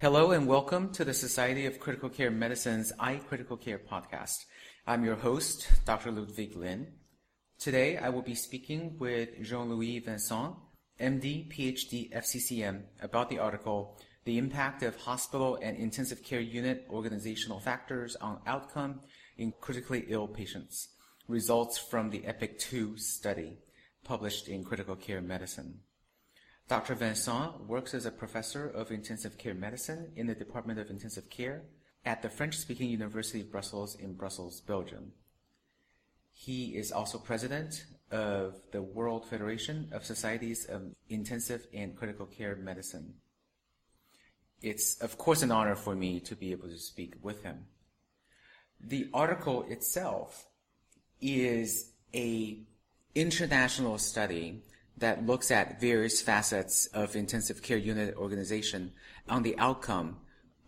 Hello and welcome to the Society of Critical Care Medicine's iCritical Care podcast. I'm your host, Dr. Ludwig Lin. Today I will be speaking with Jean-Louis Vincent, MD, PhD, FCCM, about the article, The Impact of Hospital and Intensive Care Unit Organizational Factors on Outcome in Critically Ill Patients, results from the EPIC-2 study, published in Critical Care Medicine. Dr. Vincent works as a professor of intensive care medicine in the Department of Intensive Care at the French-speaking University of Brussels in Brussels, Belgium. He is also president of the World Federation of Societies of Intensive and Critical Care Medicine. It's, of course, an honor for me to be able to speak with him. The article itself is a international study that looks at various facets of intensive care unit organization on the outcome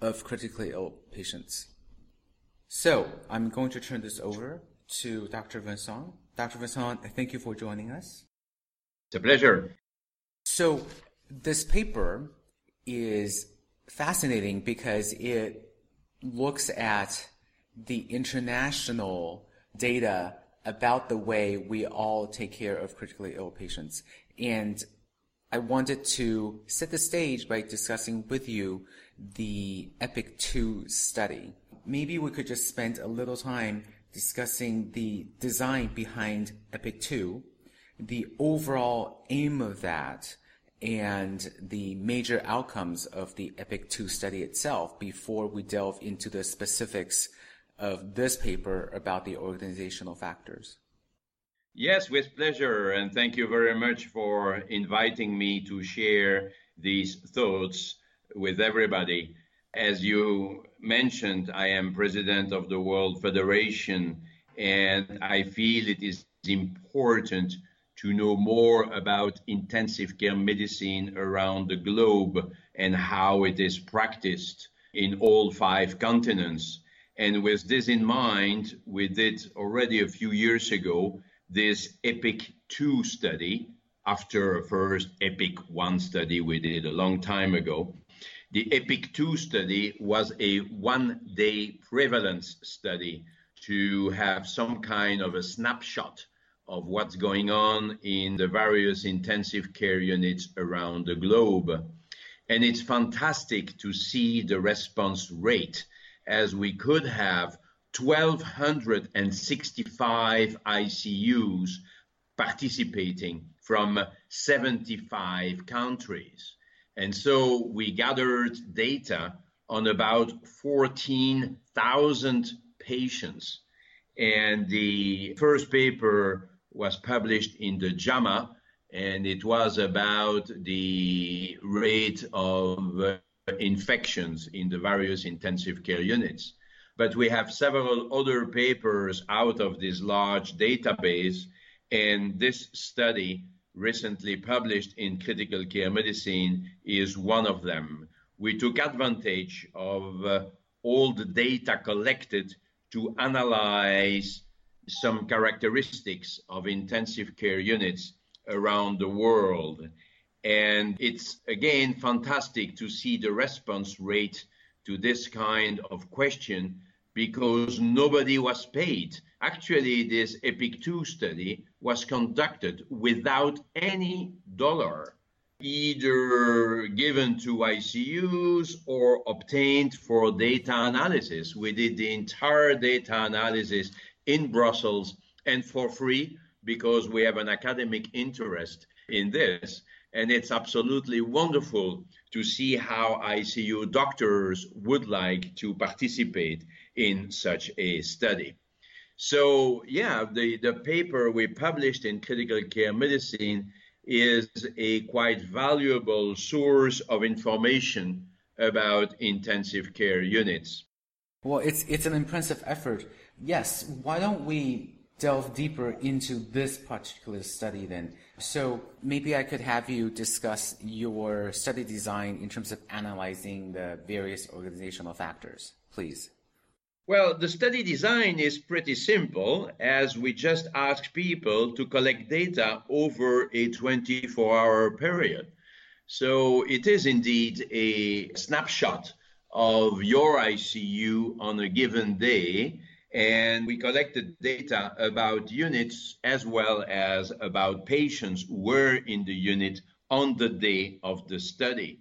of critically ill patients. So I'm going to turn this over to Dr. Vincent. Dr. Vincent, thank you for joining us. It's a pleasure. So this paper is fascinating because it looks at the international data about the way we all take care of critically ill patients. And I wanted to set the stage by discussing with you the EPIC 2 study. Maybe we could just spend a little time discussing the design behind EPIC 2, the overall aim of that, and the major outcomes of the EPIC 2 study itself before we delve into the specifics of this paper about the organizational factors. Yes, with pleasure. And thank you very much for inviting me to share these thoughts with everybody. As you mentioned, I am president of the World Federation, and I feel it is important to know more about intensive care medicine around the globe and how it is practiced in all five continents. And with this in mind, we did already a few years ago this EPIC 2 study after a first EPIC 1 study we did a long time ago. The EPIC 2 study was a one day prevalence study to have some kind of a snapshot of what's going on in the various intensive care units around the globe. And it's fantastic to see the response rate as we could have 1,265 ICUs participating from 75 countries. And so we gathered data on about 14,000 patients. And the first paper was published in the JAMA, and it was about the rate of infections in the various intensive care units. But we have several other papers out of this large database, and this study recently published in Critical Care Medicine is one of them. We took advantage of uh, all the data collected to analyze some characteristics of intensive care units around the world. And it's again fantastic to see the response rate to this kind of question because nobody was paid. Actually, this EPIC 2 study was conducted without any dollar, either given to ICUs or obtained for data analysis. We did the entire data analysis in Brussels and for free because we have an academic interest in this. And it's absolutely wonderful to see how ICU doctors would like to participate in such a study. So, yeah, the, the paper we published in Critical Care Medicine is a quite valuable source of information about intensive care units. Well, it's, it's an impressive effort. Yes, why don't we delve deeper into this particular study then. So maybe I could have you discuss your study design in terms of analyzing the various organizational factors, please. Well, the study design is pretty simple as we just ask people to collect data over a 24 hour period. So it is indeed a snapshot of your ICU on a given day. And we collected data about units as well as about patients who were in the unit on the day of the study.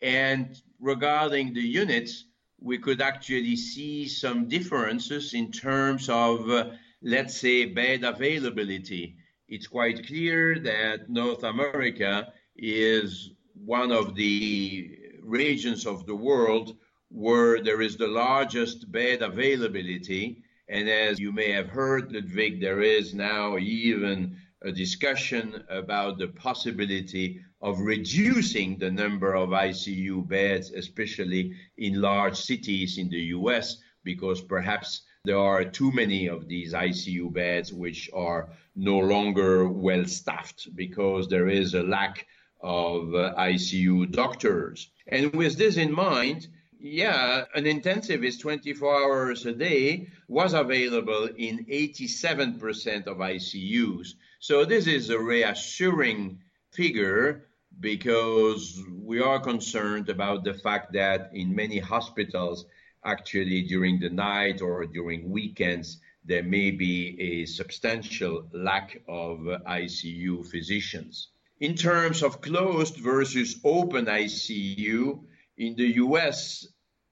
And regarding the units, we could actually see some differences in terms of, uh, let's say, bed availability. It's quite clear that North America is one of the regions of the world where there is the largest bed availability. And as you may have heard, Ludwig, there is now even a discussion about the possibility of reducing the number of ICU beds, especially in large cities in the US, because perhaps there are too many of these ICU beds which are no longer well staffed because there is a lack of uh, ICU doctors. And with this in mind, yeah, an intensivist 24 hours a day was available in 87% of ICUs. So this is a reassuring figure because we are concerned about the fact that in many hospitals, actually during the night or during weekends, there may be a substantial lack of ICU physicians. In terms of closed versus open ICU, in the US,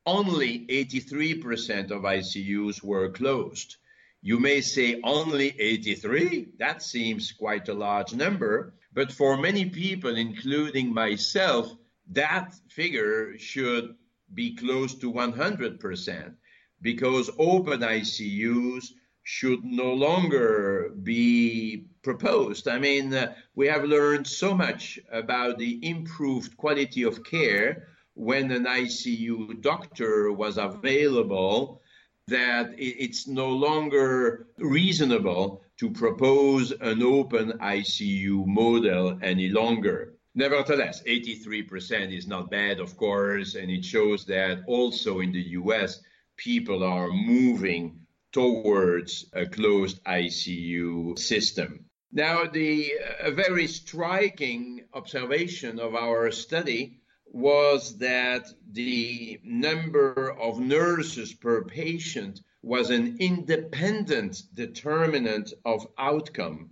only 83% of ICUs were closed. You may say only 83? That seems quite a large number. But for many people, including myself, that figure should be close to 100% because open ICUs should no longer be proposed. I mean, uh, we have learned so much about the improved quality of care when an ICU doctor was available that it's no longer reasonable to propose an open ICU model any longer. Nevertheless, 83% is not bad, of course, and it shows that also in the US, people are moving towards a closed ICU system. Now, the a very striking observation of our study was that the number of nurses per patient was an independent determinant of outcome,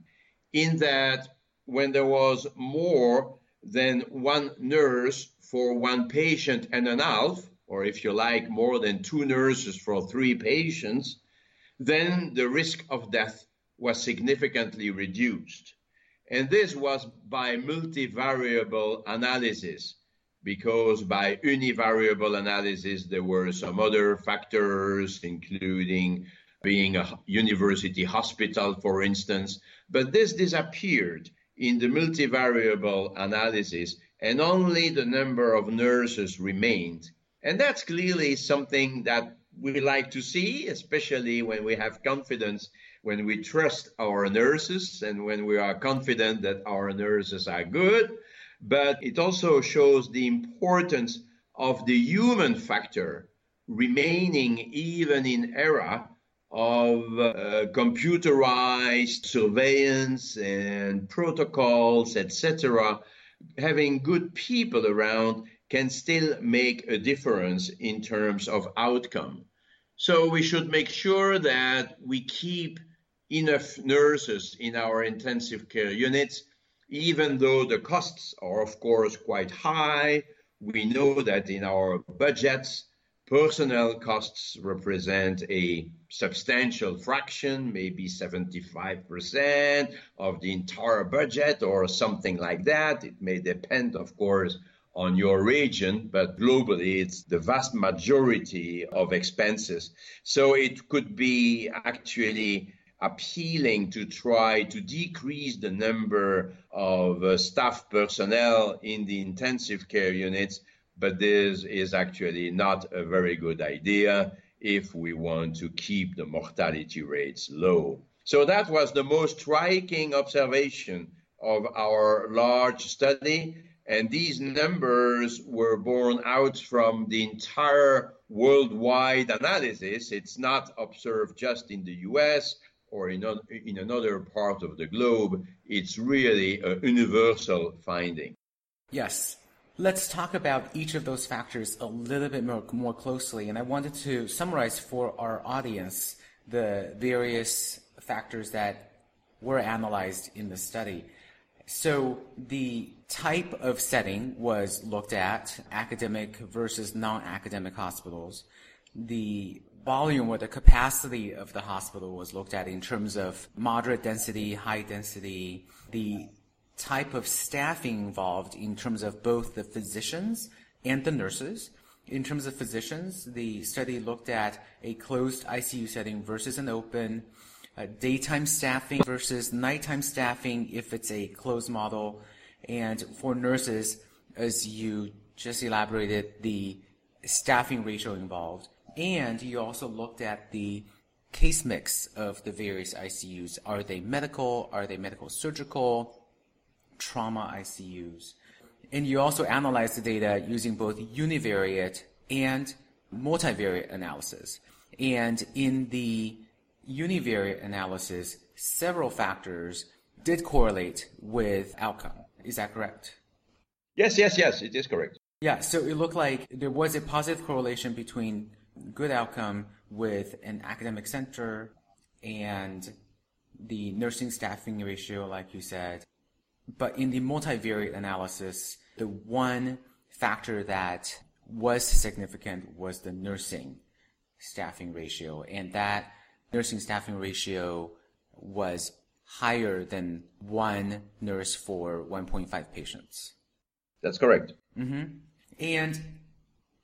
in that when there was more than one nurse for one patient and an half, or if you like, more than two nurses for three patients, then the risk of death was significantly reduced. And this was by multivariable analysis because by univariable analysis, there were some other factors, including being a university hospital, for instance. But this disappeared in the multivariable analysis, and only the number of nurses remained. And that's clearly something that we like to see, especially when we have confidence, when we trust our nurses, and when we are confident that our nurses are good but it also shows the importance of the human factor remaining even in era of uh, computerized surveillance and protocols, etc. Having good people around can still make a difference in terms of outcome. So we should make sure that we keep enough nurses in our intensive care units even though the costs are, of course, quite high, we know that in our budgets, personnel costs represent a substantial fraction, maybe 75% of the entire budget or something like that. It may depend, of course, on your region, but globally it's the vast majority of expenses. So it could be actually appealing to try to decrease the number of uh, staff personnel in the intensive care units, but this is actually not a very good idea if we want to keep the mortality rates low. So that was the most striking observation of our large study. And these numbers were borne out from the entire worldwide analysis. It's not observed just in the US or in, in another part of the globe, it's really a universal finding. Yes, Let's talk about each of those factors a little bit more, more closely. And I wanted to summarize for our audience the various factors that were analyzed in the study. So the type of setting was looked at, academic versus non-academic hospitals. The volume or the capacity of the hospital was looked at in terms of moderate density, high density, the type of staffing involved in terms of both the physicians and the nurses. In terms of physicians, the study looked at a closed ICU setting versus an open, uh, daytime staffing versus nighttime staffing if it's a closed model, and for nurses, as you just elaborated, the staffing ratio involved. And you also looked at the case mix of the various ICUs. Are they medical? Are they medical surgical? Trauma ICUs? And you also analyzed the data using both univariate and multivariate analysis. And in the univariate analysis, several factors did correlate with outcome. Is that correct? Yes, yes, yes, it is correct. Yeah, so it looked like there was a positive correlation between good outcome with an academic center and the nursing staffing ratio, like you said. But in the multivariate analysis, the one factor that was significant was the nursing staffing ratio, and that nursing staffing ratio was higher than one nurse for 1.5 patients. That's correct. Mm-hmm. And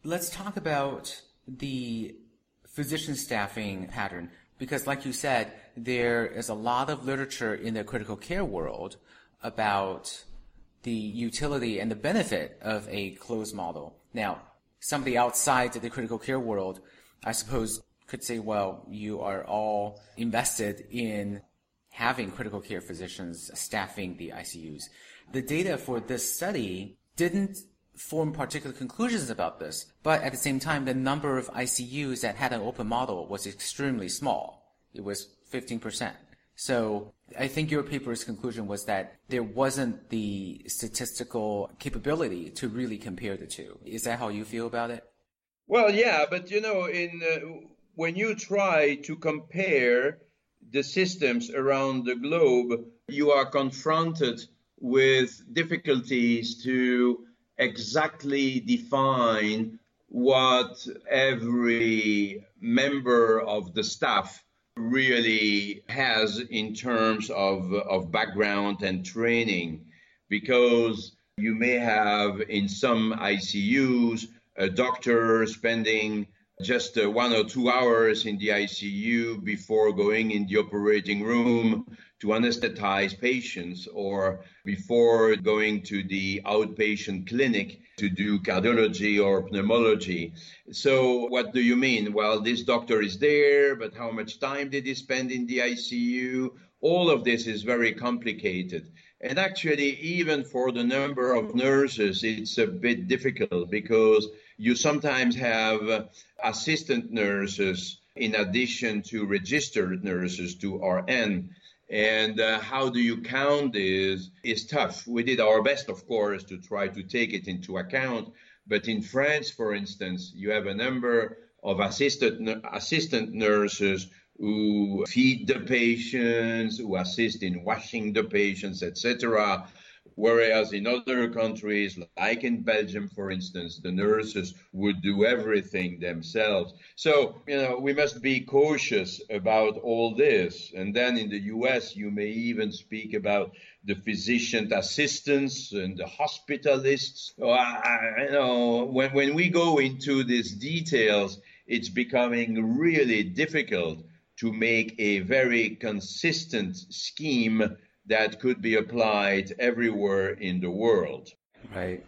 let's talk about the physician staffing pattern because like you said, there is a lot of literature in the critical care world about the utility and the benefit of a closed model. Now, somebody outside the critical care world, I suppose, could say, well, you are all invested in having critical care physicians staffing the ICUs. The data for this study didn't form particular conclusions about this, but at the same time, the number of ICUs that had an open model was extremely small. It was 15%. So I think your paper's conclusion was that there wasn't the statistical capability to really compare the two. Is that how you feel about it? Well, yeah, but you know, in uh, when you try to compare the systems around the globe, you are confronted with difficulties to exactly define what every member of the staff really has in terms of, of background and training. Because you may have in some ICUs a doctor spending just uh, one or two hours in the ICU before going in the operating room to anesthetize patients or before going to the outpatient clinic to do cardiology or pneumology. So, what do you mean? Well, this doctor is there, but how much time did he spend in the ICU? All of this is very complicated. And actually, even for the number of nurses, it's a bit difficult because you sometimes have assistant nurses in addition to registered nurses to RN. And uh, how do you count this is tough. We did our best, of course, to try to take it into account. But in France, for instance, you have a number of assistant, assistant nurses who feed the patients, who assist in washing the patients, etc. Whereas in other countries, like in Belgium, for instance, the nurses would do everything themselves. So, you know, we must be cautious about all this. And then in the US, you may even speak about the physician assistants and the hospitalists. So I, you know, when, when we go into these details, it's becoming really difficult to make a very consistent scheme that could be applied everywhere in the world. Right.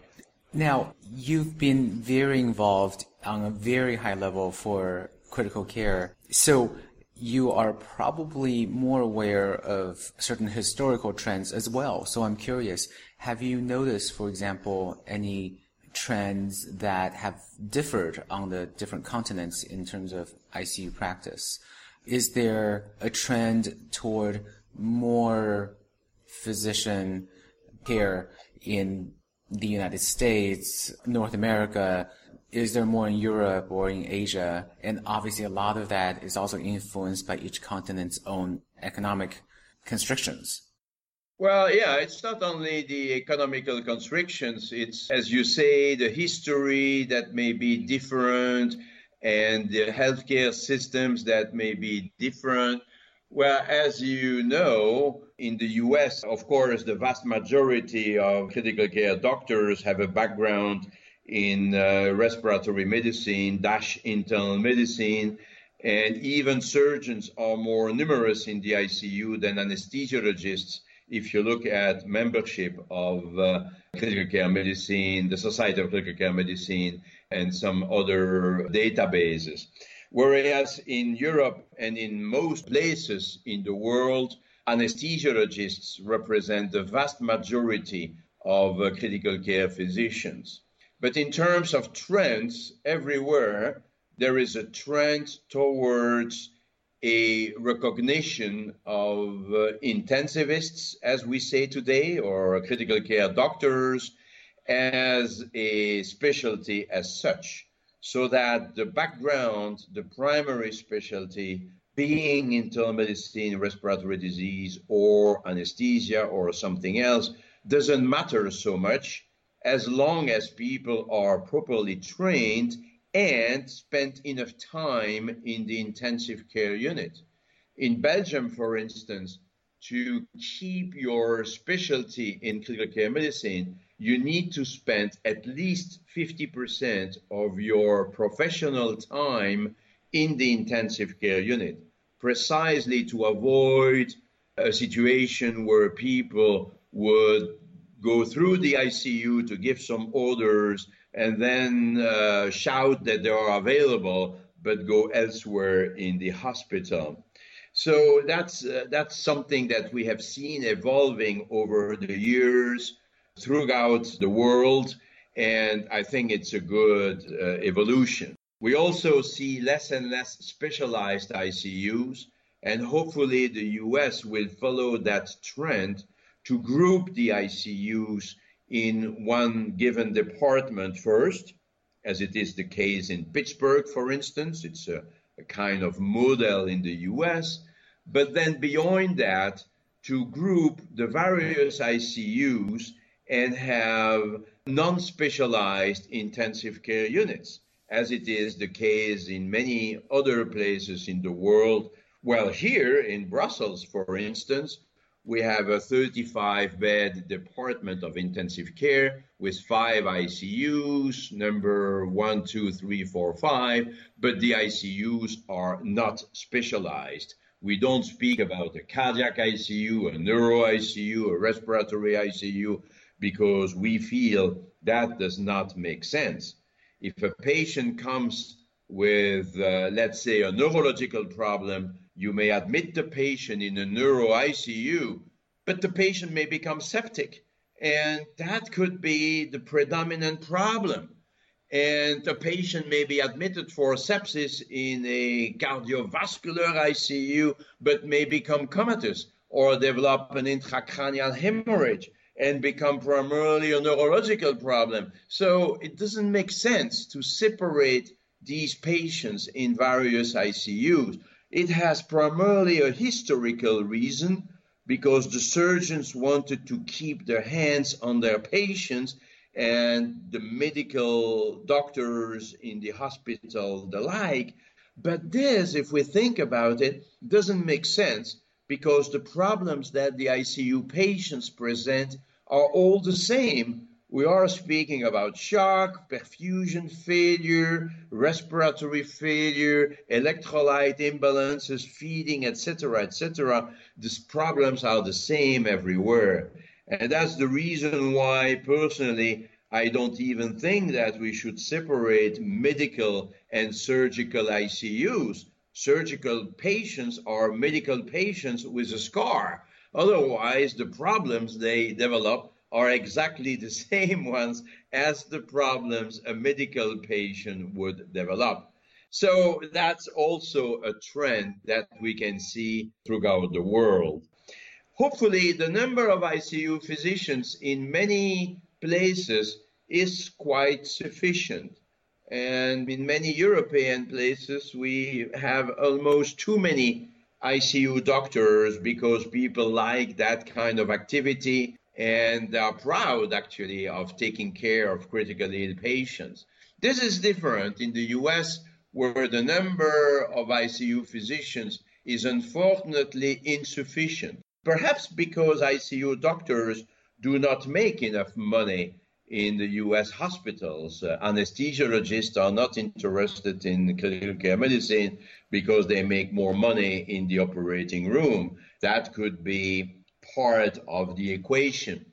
Now, you've been very involved on a very high level for critical care. So you are probably more aware of certain historical trends as well. So I'm curious, have you noticed, for example, any trends that have differed on the different continents in terms of ICU practice? Is there a trend toward more physician care in the United States, North America? Is there more in Europe or in Asia? And obviously, a lot of that is also influenced by each continent's own economic constrictions. Well, yeah, it's not only the economical constrictions, it's, as you say, the history that may be different and the healthcare systems that may be different. Well, as you know, in the US, of course, the vast majority of critical care doctors have a background in uh, respiratory medicine, dash internal medicine, and even surgeons are more numerous in the ICU than anesthesiologists. If you look at membership of uh, critical care medicine, the Society of Critical Care Medicine, and some other databases. Whereas in Europe and in most places in the world, anesthesiologists represent the vast majority of uh, critical care physicians. But in terms of trends, everywhere there is a trend towards a recognition of uh, intensivists, as we say today, or critical care doctors, as a specialty as such so that the background, the primary specialty, being internal medicine, respiratory disease, or anesthesia, or something else, doesn't matter so much as long as people are properly trained and spend enough time in the intensive care unit. In Belgium, for instance, to keep your specialty in critical care medicine, you need to spend at least 50% of your professional time in the intensive care unit, precisely to avoid a situation where people would go through the ICU to give some orders and then uh, shout that they are available, but go elsewhere in the hospital. So that's uh, that's something that we have seen evolving over the years throughout the world, and I think it's a good uh, evolution. We also see less and less specialized ICUs, and hopefully the US will follow that trend to group the ICUs in one given department first, as it is the case in Pittsburgh, for instance. It's a, a kind of model in the US. But then beyond that, to group the various ICUs and have non specialized intensive care units, as it is the case in many other places in the world. Well, here in Brussels, for instance, we have a 35 bed department of intensive care with five ICUs, number one, two, three, four, five, but the ICUs are not specialized. We don't speak about a cardiac ICU, a neuro ICU, a respiratory ICU because we feel that does not make sense. If a patient comes with, uh, let's say, a neurological problem, you may admit the patient in a neuro ICU, but the patient may become septic. And that could be the predominant problem. And the patient may be admitted for sepsis in a cardiovascular ICU, but may become comatose or develop an intracranial hemorrhage and become primarily a neurological problem. So it doesn't make sense to separate these patients in various ICUs. It has primarily a historical reason because the surgeons wanted to keep their hands on their patients and the medical doctors in the hospital the like. But this, if we think about it, doesn't make sense because the problems that the ICU patients present are all the same. We are speaking about shock, perfusion failure, respiratory failure, electrolyte imbalances, feeding, etc., etc. These problems are the same everywhere. And that's the reason why, personally, I don't even think that we should separate medical and surgical ICUs. Surgical patients or medical patients with a scar. Otherwise, the problems they develop are exactly the same ones as the problems a medical patient would develop. So that's also a trend that we can see throughout the world. Hopefully, the number of ICU physicians in many places is quite sufficient. And in many European places, we have almost too many ICU doctors because people like that kind of activity and are proud actually of taking care of critically ill patients. This is different in the US, where the number of ICU physicians is unfortunately insufficient. Perhaps because ICU doctors do not make enough money in the US hospitals. Uh, anesthesiologists are not interested in critical care medicine because they make more money in the operating room. That could be part of the equation.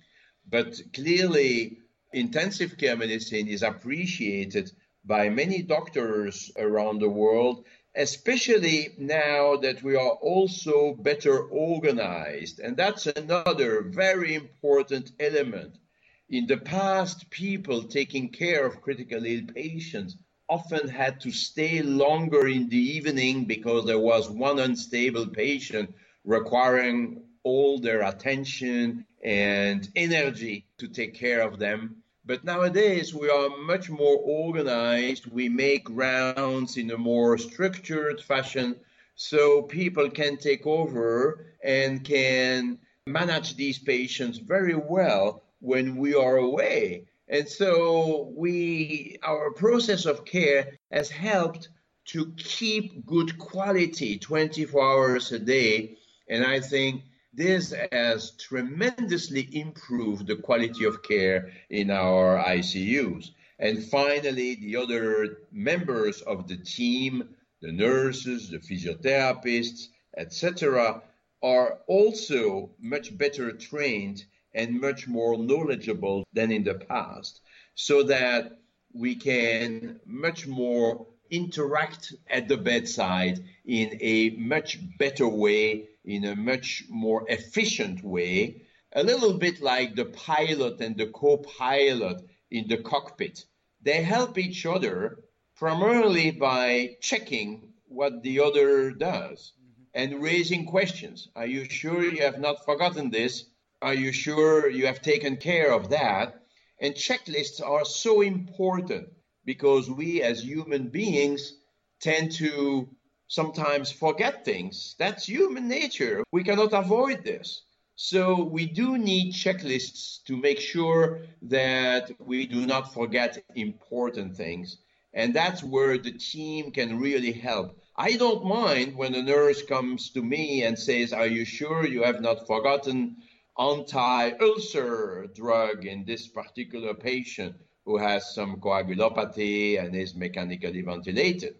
But clearly, intensive care medicine is appreciated by many doctors around the world, especially now that we are also better organized. And that's another very important element in the past, people taking care of critically ill patients often had to stay longer in the evening because there was one unstable patient requiring all their attention and energy to take care of them. But nowadays, we are much more organized. We make rounds in a more structured fashion so people can take over and can manage these patients very well when we are away. And so we our process of care has helped to keep good quality 24 hours a day. And I think this has tremendously improved the quality of care in our ICUs. And finally, the other members of the team, the nurses, the physiotherapists, etc., are also much better trained and much more knowledgeable than in the past so that we can much more interact at the bedside in a much better way, in a much more efficient way, a little bit like the pilot and the co pilot in the cockpit. They help each other primarily by checking what the other does mm-hmm. and raising questions. Are you sure you have not forgotten this? Are you sure you have taken care of that? And checklists are so important because we as human beings tend to sometimes forget things. That's human nature. We cannot avoid this. So we do need checklists to make sure that we do not forget important things. And that's where the team can really help. I don't mind when a nurse comes to me and says, Are you sure you have not forgotten anti-ulcer drug in this particular patient who has some coagulopathy and is mechanically ventilated?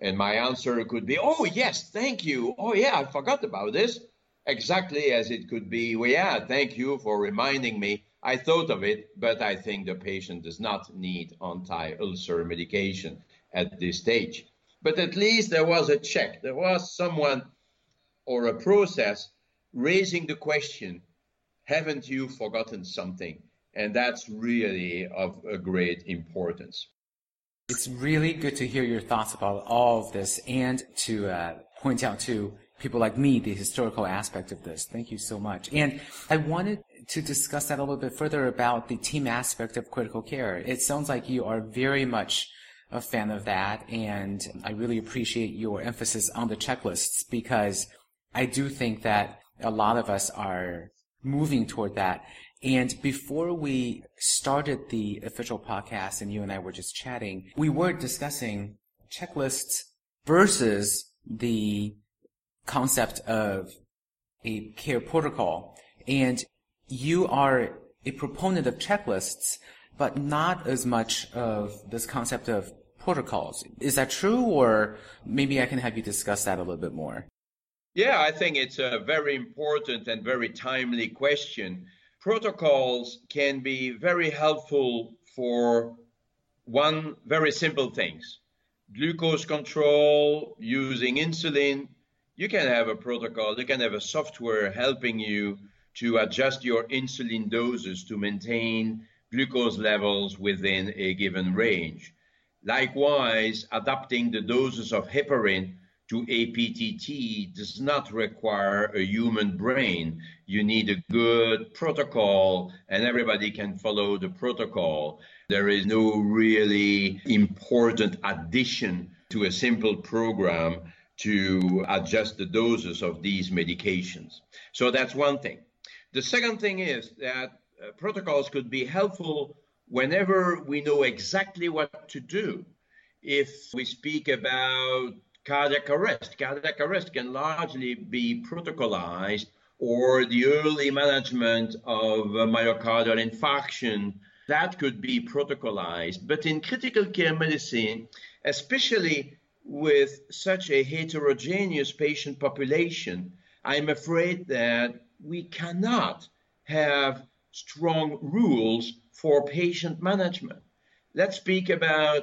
And my answer could be, oh, yes, thank you. Oh, yeah, I forgot about this. Exactly as it could be, well, yeah, thank you for reminding me. I thought of it, but I think the patient does not need anti ulcer medication at this stage. But at least there was a check. There was someone or a process raising the question haven't you forgotten something? And that's really of a great importance. It's really good to hear your thoughts about all of this and to uh, point out to people like me the historical aspect of this. Thank you so much. And I wanted to discuss that a little bit further about the team aspect of critical care. It sounds like you are very much a fan of that, and I really appreciate your emphasis on the checklists because I do think that a lot of us are moving toward that. And before we started the official podcast and you and I were just chatting, we were discussing checklists versus the concept of a care protocol. And you are a proponent of checklists, but not as much of this concept of protocols. Is that true? Or maybe I can have you discuss that a little bit more. Yeah, I think it's a very important and very timely question. Protocols can be very helpful for one very simple things. Glucose control, using insulin. You can have a protocol, you can have a software helping you to adjust your insulin doses to maintain glucose levels within a given range. Likewise, adapting the doses of heparin to APTT does not require a human brain. You need a good protocol, and everybody can follow the protocol. There is no really important addition to a simple program to adjust the doses of these medications. So that's one thing. The second thing is that uh, protocols could be helpful whenever we know exactly what to do. If we speak about cardiac arrest, cardiac arrest can largely be protocolized or the early management of myocardial infarction that could be protocolized. But in critical care medicine, especially with such a heterogeneous patient population, I'm afraid that we cannot have strong rules for patient management. Let's speak about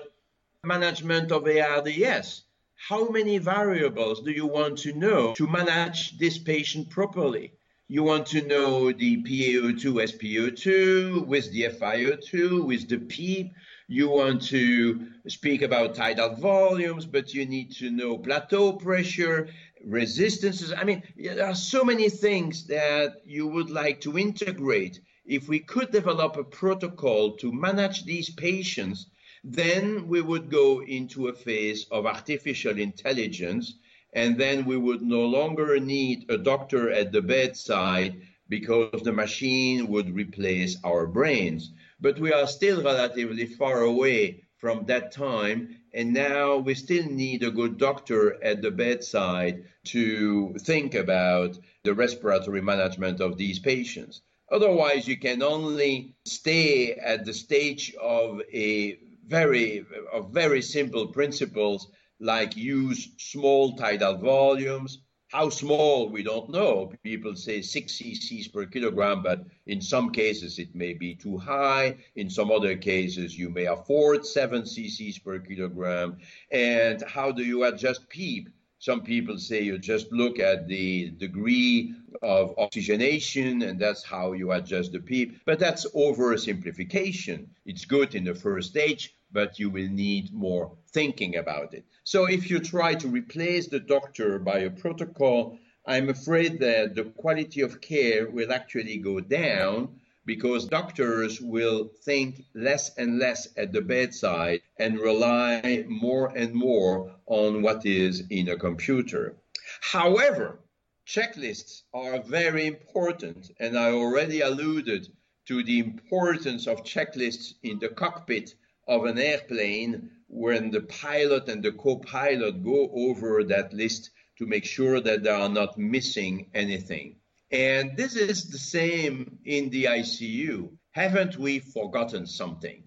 management of ARDS. How many variables do you want to know to manage this patient properly? You want to know the PaO2, SpO2, with the FiO2, with the PEEP. You want to speak about tidal volumes, but you need to know plateau pressure, resistances. I mean, there are so many things that you would like to integrate. If we could develop a protocol to manage these patients, then we would go into a phase of artificial intelligence, and then we would no longer need a doctor at the bedside because the machine would replace our brains. But we are still relatively far away from that time, and now we still need a good doctor at the bedside to think about the respiratory management of these patients. Otherwise, you can only stay at the stage of a very of very simple principles like use small tidal volumes. How small, we don't know. People say 6 cc's per kilogram, but in some cases it may be too high. In some other cases, you may afford 7 cc's per kilogram. And how do you adjust PEEP? Some people say you just look at the degree of oxygenation and that's how you adjust the PEEP. But that's oversimplification. It's good in the first stage, but you will need more thinking about it. So if you try to replace the doctor by a protocol, I'm afraid that the quality of care will actually go down because doctors will think less and less at the bedside and rely more and more on what is in a computer. However, checklists are very important, and I already alluded to the importance of checklists in the cockpit of an airplane when the pilot and the co-pilot go over that list to make sure that they are not missing anything. And this is the same in the ICU. Haven't we forgotten something?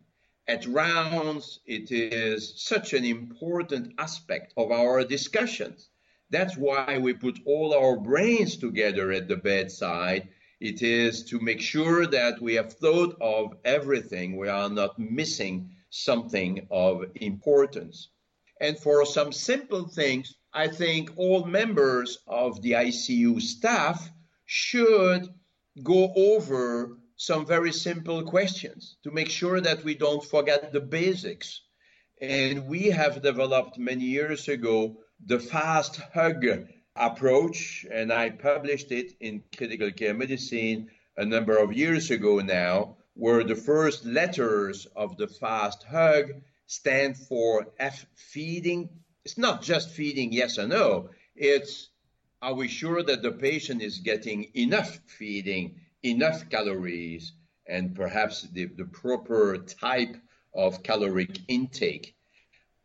At rounds, it is such an important aspect of our discussions. That's why we put all our brains together at the bedside. It is to make sure that we have thought of everything. We are not missing something of importance. And for some simple things, I think all members of the ICU staff should go over some very simple questions to make sure that we don't forget the basics. And we have developed many years ago the fast hug approach, and I published it in Critical Care Medicine a number of years ago now, where the first letters of the fast hug stand for F feeding. It's not just feeding yes or no, it's are we sure that the patient is getting enough feeding, enough calories, and perhaps the, the proper type of caloric intake?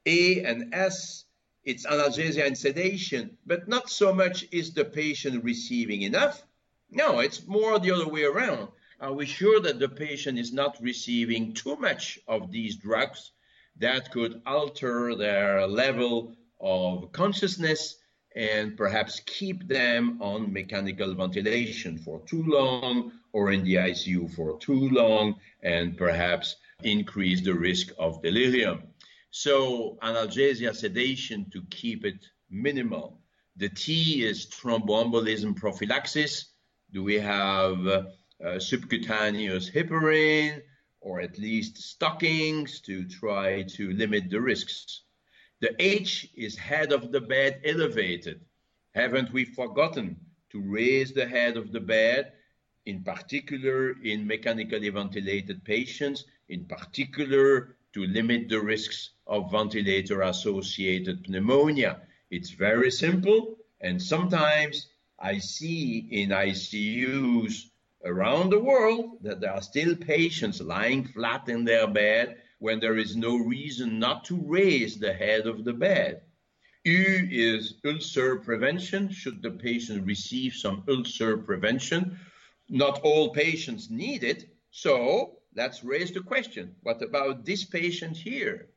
A and S, it's analgesia and sedation, but not so much is the patient receiving enough. No, it's more the other way around. Are we sure that the patient is not receiving too much of these drugs that could alter their level of consciousness and perhaps keep them on mechanical ventilation for too long or in the ICU for too long and perhaps increase the risk of delirium. So analgesia sedation to keep it minimal. The T is thromboembolism prophylaxis. Do we have uh, subcutaneous heparin or at least stockings to try to limit the risks? The H is head of the bed elevated. Haven't we forgotten to raise the head of the bed, in particular in mechanically ventilated patients, in particular to limit the risks of ventilator associated pneumonia? It's very simple, and sometimes I see in ICUs around the world that there are still patients lying flat in their bed when there is no reason not to raise the head of the bed. U is ulcer prevention. Should the patient receive some ulcer prevention? Not all patients need it, so let's raise the question what about this patient here?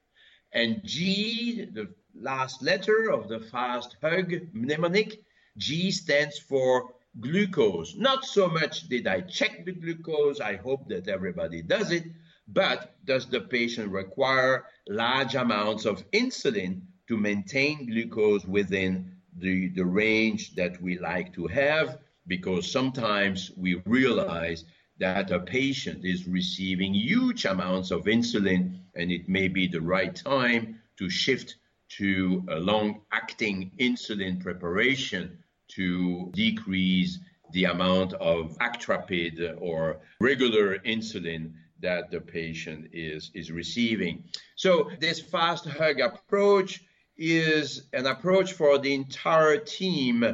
And G, the last letter of the fast hug mnemonic, G stands for glucose. Not so much did I check the glucose, I hope that everybody does it, but does the patient require large amounts of insulin to maintain glucose within the, the range that we like to have? Because sometimes we realize that a patient is receiving huge amounts of insulin and it may be the right time to shift to a long acting insulin preparation to decrease the amount of actrapid or regular insulin that the patient is, is receiving. So this fast hug approach is an approach for the entire team,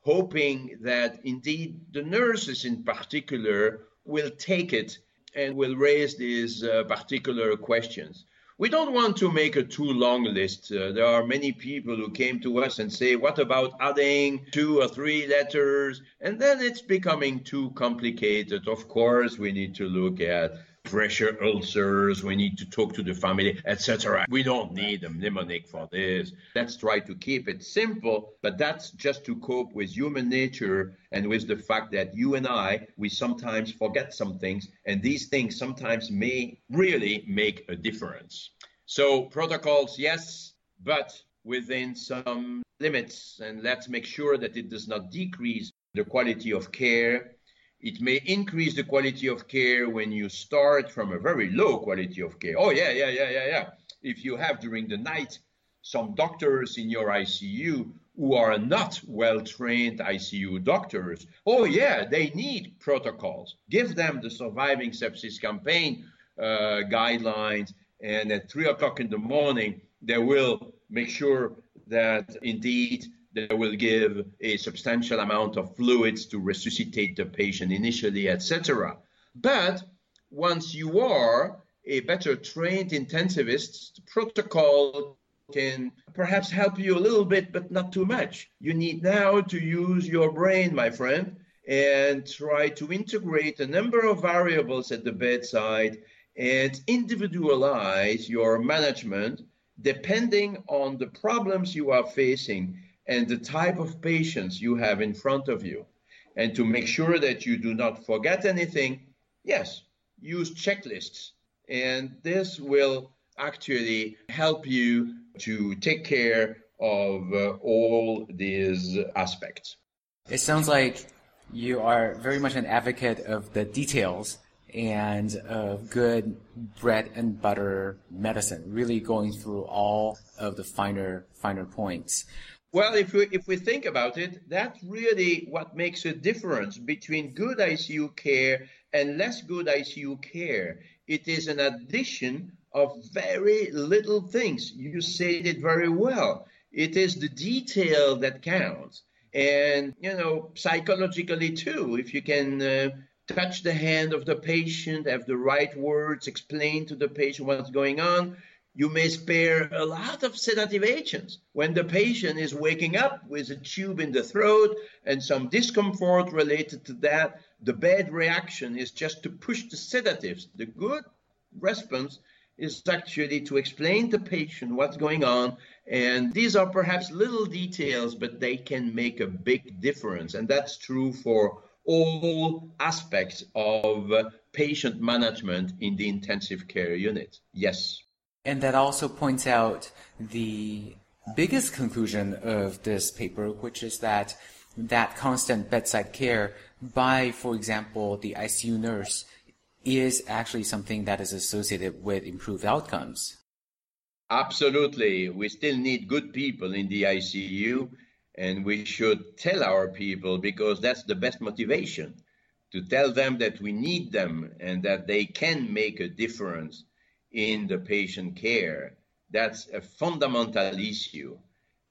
hoping that indeed the nurses in particular will take it and will raise these uh, particular questions. We don't want to make a too long list. Uh, there are many people who came to us and say, What about adding two or three letters? And then it's becoming too complicated. Of course, we need to look at pressure ulcers, we need to talk to the family, etc. We don't need a mnemonic for this. Let's try to keep it simple, but that's just to cope with human nature and with the fact that you and I, we sometimes forget some things, and these things sometimes may really make a difference. So, protocols, yes, but within some limits, and let's make sure that it does not decrease the quality of care it may increase the quality of care when you start from a very low quality of care. Oh, yeah, yeah, yeah, yeah, yeah. If you have during the night some doctors in your ICU who are not well trained ICU doctors, oh, yeah, they need protocols. Give them the surviving sepsis campaign uh, guidelines, and at three o'clock in the morning, they will make sure that indeed they will give a substantial amount of fluids to resuscitate the patient initially, etc. But once you are a better trained intensivist, the protocol can perhaps help you a little bit, but not too much. You need now to use your brain, my friend, and try to integrate a number of variables at the bedside and individualize your management depending on the problems you are facing and the type of patients you have in front of you. And to make sure that you do not forget anything, yes, use checklists. And this will actually help you to take care of uh, all these aspects. It sounds like you are very much an advocate of the details and of good bread and butter medicine, really going through all of the finer finer points. Well, if we, if we think about it, that's really what makes a difference between good ICU care and less good ICU care. It is an addition of very little things. You said it very well. It is the detail that counts. And, you know, psychologically too, if you can uh, touch the hand of the patient, have the right words, explain to the patient what's going on, you may spare a lot of sedative agents. When the patient is waking up with a tube in the throat and some discomfort related to that, the bad reaction is just to push the sedatives. The good response is actually to explain to the patient what's going on. And these are perhaps little details, but they can make a big difference. And that's true for all aspects of patient management in the intensive care unit. Yes. And that also points out the biggest conclusion of this paper, which is that that constant bedside care by, for example, the ICU nurse is actually something that is associated with improved outcomes. Absolutely. We still need good people in the ICU, and we should tell our people because that's the best motivation to tell them that we need them and that they can make a difference in the patient care. That's a fundamental issue.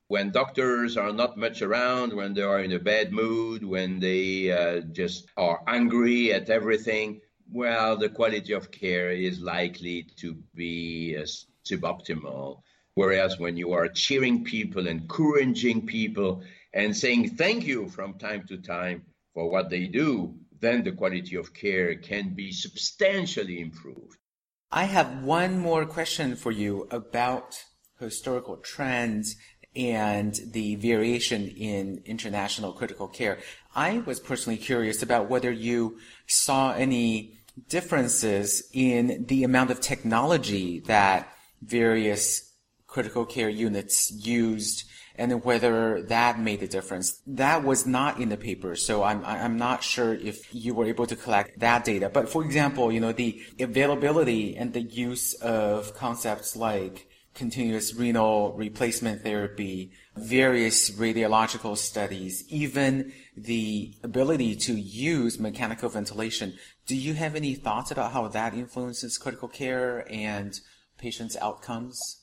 When doctors are not much around, when they are in a bad mood, when they uh, just are angry at everything, well, the quality of care is likely to be uh, suboptimal. Whereas when you are cheering people, encouraging people, and saying thank you from time to time for what they do, then the quality of care can be substantially improved. I have one more question for you about historical trends and the variation in international critical care. I was personally curious about whether you saw any differences in the amount of technology that various critical care units used and whether that made a difference. That was not in the paper, so I'm, I'm not sure if you were able to collect that data. But for example, you know, the availability and the use of concepts like continuous renal replacement therapy, various radiological studies, even the ability to use mechanical ventilation. Do you have any thoughts about how that influences critical care and patients' outcomes?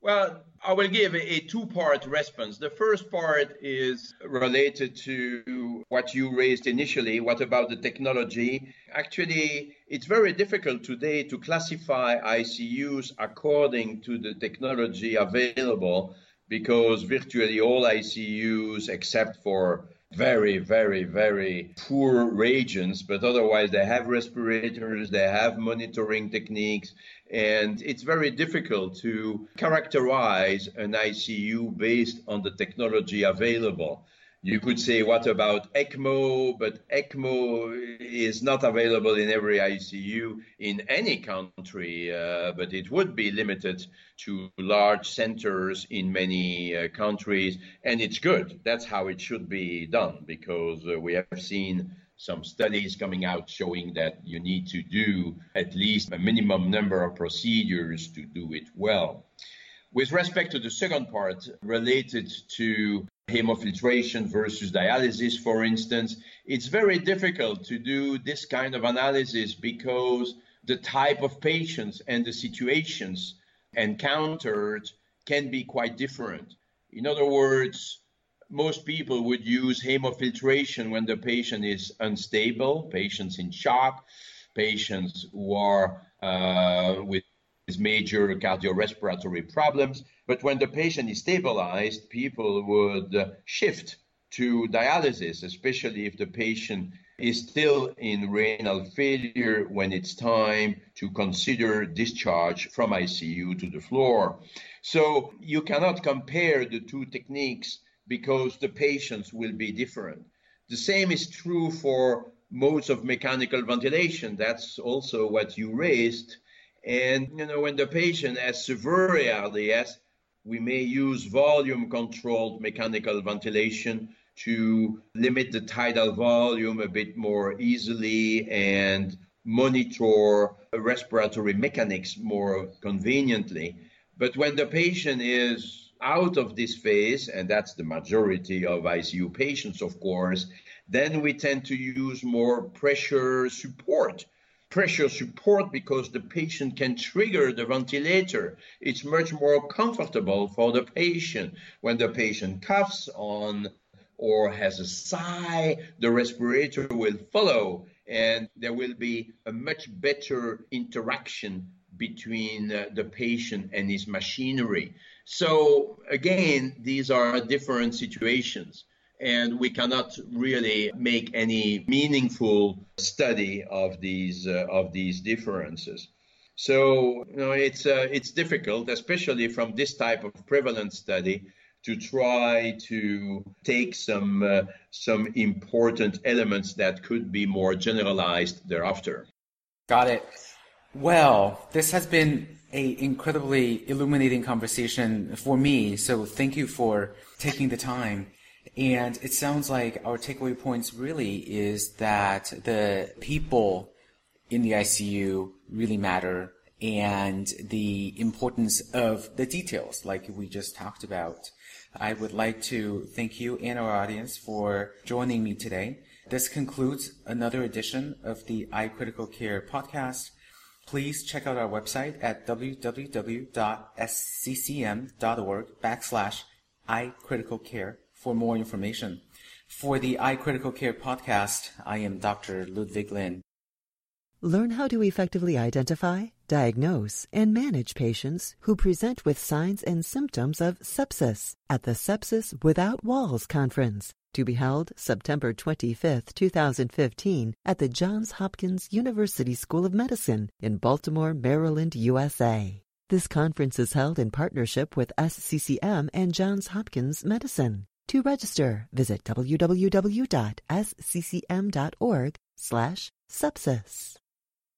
Well, I will give a, two part response. The first part is related to what you raised initially. What about the technology? Actually, it's very difficult today to classify ICUs according to the technology available because virtually all ICUs, except for very, very, very poor regions, but otherwise they have respirators, they have monitoring techniques, and it's very difficult to characterize an ICU based on the technology available. You could say, what about ECMO? But ECMO is not available in every ICU in any country, uh, but it would be limited to large centers in many uh, countries. And it's good. That's how it should be done because uh, we have seen some studies coming out showing that you need to do at least a minimum number of procedures to do it well. With respect to the second part related to hemofiltration versus dialysis, for instance, it's very difficult to do this kind of analysis because the type of patients and the situations encountered can be quite different. In other words, most people would use hemofiltration when the patient is unstable, patients in shock, patients who are uh, with major cardiorespiratory problems. But when the patient is stabilized, people would shift to dialysis, especially if the patient is still in renal failure when it's time to consider discharge from ICU to the floor. So you cannot compare the two techniques because the patients will be different. The same is true for modes of mechanical ventilation. That's also what you raised. And you know, when the patient has severe ARDS, we may use volume controlled mechanical ventilation to limit the tidal volume a bit more easily and monitor respiratory mechanics more conveniently. But when the patient is out of this phase, and that's the majority of ICU patients, of course, then we tend to use more pressure support pressure support because the patient can trigger the ventilator. It's much more comfortable for the patient. When the patient coughs on or has a sigh, the respirator will follow and there will be a much better interaction between uh, the patient and his machinery. So again, these are different situations and we cannot really make any meaningful study of these uh, of these differences. So you know, it's uh, it's difficult, especially from this type of prevalence study, to try to take some uh, some important elements that could be more generalized thereafter. Got it. Well, this has been a incredibly illuminating conversation for me. So thank you for taking the time. And it sounds like our takeaway points really is that the people in the ICU really matter and the importance of the details like we just talked about. I would like to thank you and our audience for joining me today. This concludes another edition of the iCritical Care podcast. Please check out our website at www.sccm.org backslash iCriticalCare for more information. For the iCritical Care podcast, I am Dr. Ludwig Lin. Learn how to effectively identify, diagnose, and manage patients who present with signs and symptoms of sepsis at the Sepsis Without Walls Conference to be held September 25, 2015 at the Johns Hopkins University School of Medicine in Baltimore, Maryland, USA. This conference is held in partnership with SCCM and Johns Hopkins Medicine. To register, visit www.sccm.org/sepsis.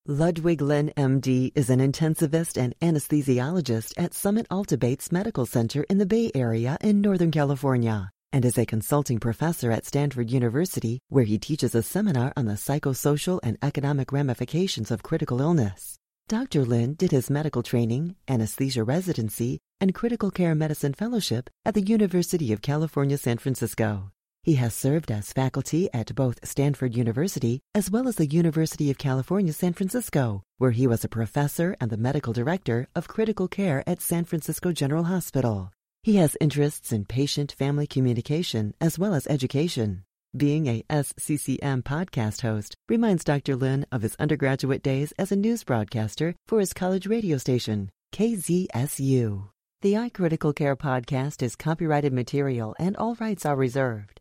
Ludwig Lin MD, is an intensivist and anesthesiologist at Summit Alta Bates Medical Center in the Bay Area in Northern California and is a consulting professor at Stanford University, where he teaches a seminar on the psychosocial and economic ramifications of critical illness. Dr. Lin did his medical training, anesthesia residency, and critical care medicine fellowship at the University of California, San Francisco. He has served as faculty at both Stanford University as well as the University of California, San Francisco, where he was a professor and the medical director of critical care at San Francisco General Hospital. He has interests in patient family communication as well as education. Being a SCCM podcast host reminds Dr. Lin of his undergraduate days as a news broadcaster for his college radio station, KZSU. The iCritical Care podcast is copyrighted material and all rights are reserved.